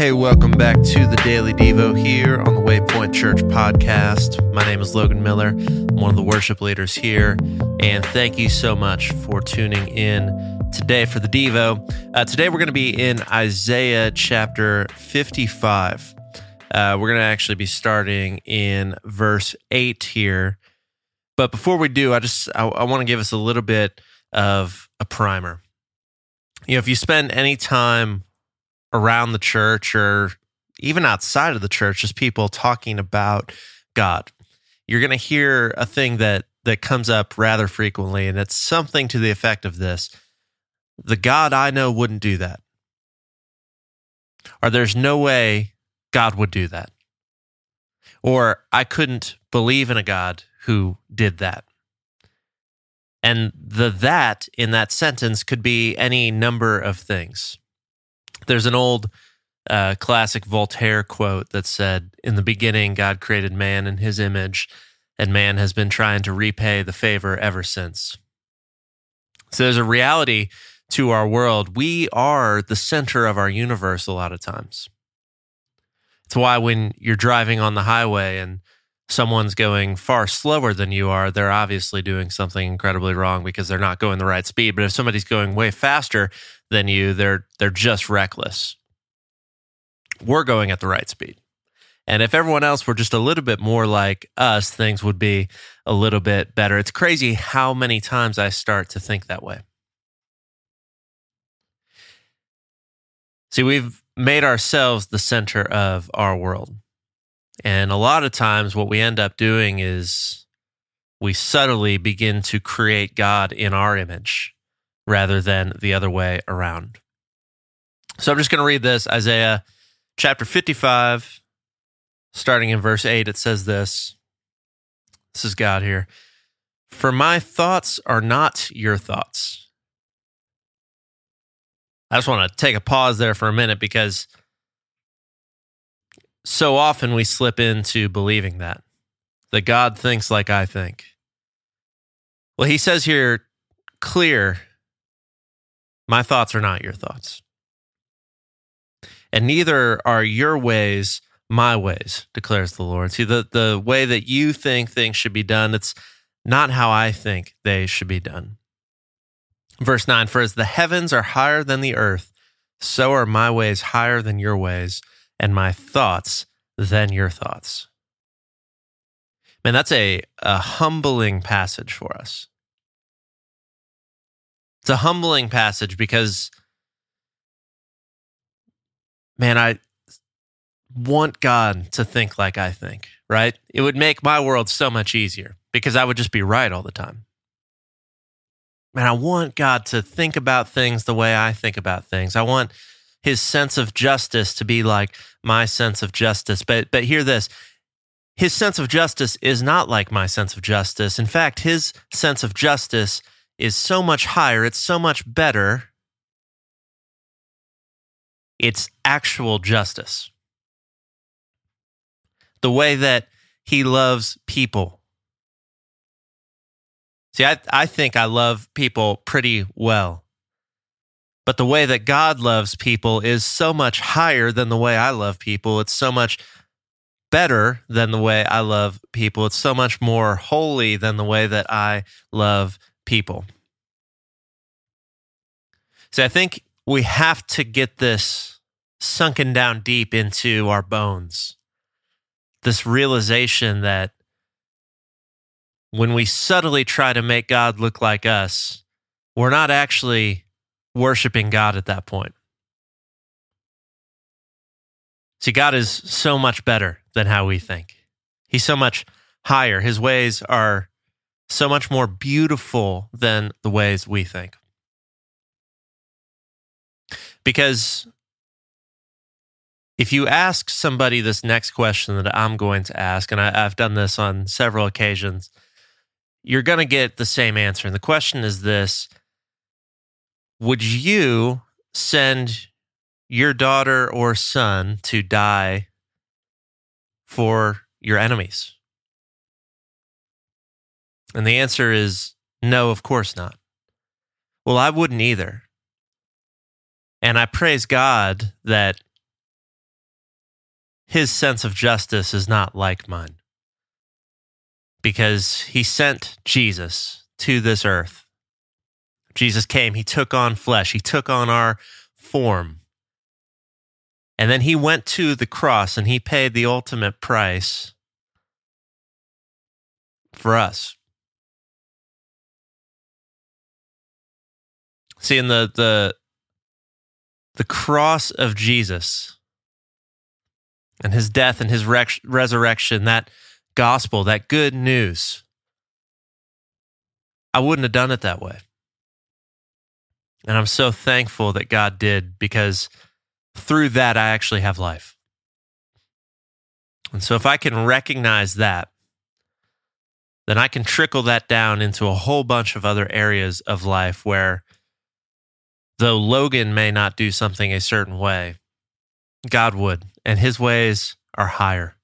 Hey, welcome back to the Daily Devo here on the Waypoint Church podcast. My name is Logan Miller. I'm one of the worship leaders here, and thank you so much for tuning in today for the Devo. Uh, today we're going to be in Isaiah chapter 55. Uh, we're going to actually be starting in verse 8 here. But before we do, I just I, I want to give us a little bit of a primer. You know, if you spend any time around the church or even outside of the church, just people talking about God. You're going to hear a thing that that comes up rather frequently, and it's something to the effect of this: "The God I know wouldn't do that," or "There's no way God would do that," or "I couldn't believe in a God who did that." And the that in that sentence could be any number of things. There's an old uh, classic Voltaire quote that said, In the beginning, God created man in his image, and man has been trying to repay the favor ever since. So there's a reality to our world. We are the center of our universe a lot of times. It's why when you're driving on the highway and someone's going far slower than you are, they're obviously doing something incredibly wrong because they're not going the right speed. But if somebody's going way faster than you, they're they're just reckless. We're going at the right speed. And if everyone else were just a little bit more like us, things would be a little bit better. It's crazy how many times I start to think that way. See, we've made ourselves the center of our world. And a lot of times, what we end up doing is we subtly begin to create God in our image rather than the other way around. So I'm just going to read this Isaiah chapter 55, starting in verse 8. It says this This is God here. For my thoughts are not your thoughts. I just want to take a pause there for a minute because so often we slip into believing that, that God thinks like I think. Well, he says here, clear, my thoughts are not your thoughts. And neither are your ways my ways, declares the Lord. See, the, the way that you think things should be done, it's not how I think they should be done. Verse 9 For as the heavens are higher than the earth, so are my ways higher than your ways, and my thoughts than your thoughts. Man, that's a, a humbling passage for us. It's a humbling passage because, man, I want God to think like I think, right? It would make my world so much easier because I would just be right all the time. Man, I want God to think about things the way I think about things. I want his sense of justice to be like my sense of justice. But but hear this. His sense of justice is not like my sense of justice. In fact, his sense of justice is so much higher, it's so much better. It's actual justice. The way that he loves people. See, I, I think I love people pretty well. But the way that God loves people is so much higher than the way I love people. It's so much better than the way I love people. It's so much more holy than the way that I love people. So I think we have to get this sunken down deep into our bones. This realization that when we subtly try to make God look like us, we're not actually worshiping God at that point. See, God is so much better than how we think. He's so much higher. His ways are so much more beautiful than the ways we think. Because if you ask somebody this next question that I'm going to ask, and I, have done this on several occasions, you're going to get the same answer. And the question is this would you send your daughter or son to die for your enemies? And the answer is no, of course not. Well, I wouldn't either. And I praise God that his sense of justice is not like mine because he sent Jesus to this earth. Jesus came, he took on flesh, he took on our form. And then he went to the cross and he paid the ultimate price for us. See, in the the the cross of Jesus and his death and his rec- resurrection, that gospel, that good news, I wouldn't have done it that way. And I'm so thankful that God did because through that, I actually have life. And so if I can recognize that, then I can trickle that down into a whole bunch of other areas of life where, though Logan may not do something a certain way, God would. And his ways are higher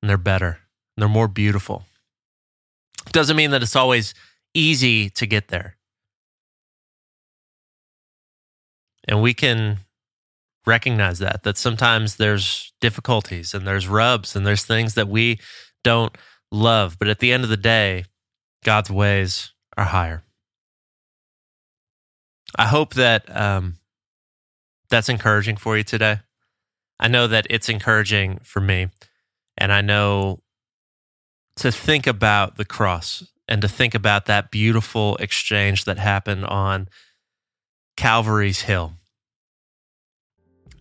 and they're better and they're more beautiful. Doesn't mean that it's always easy to get there. And we can recognize that, that sometimes there's difficulties and there's rubs and there's things that we don't love. But at the end of the day, God's ways are higher. I hope that um, that's encouraging for you today. I know that it's encouraging for me. And I know to think about the cross and to think about that beautiful exchange that happened on Calvary's Hill.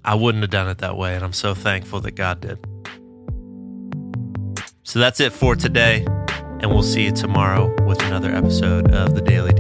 I wouldn't have done it that way, and I'm so thankful that God did. So that's it for today, and we'll see you tomorrow with another episode of the Daily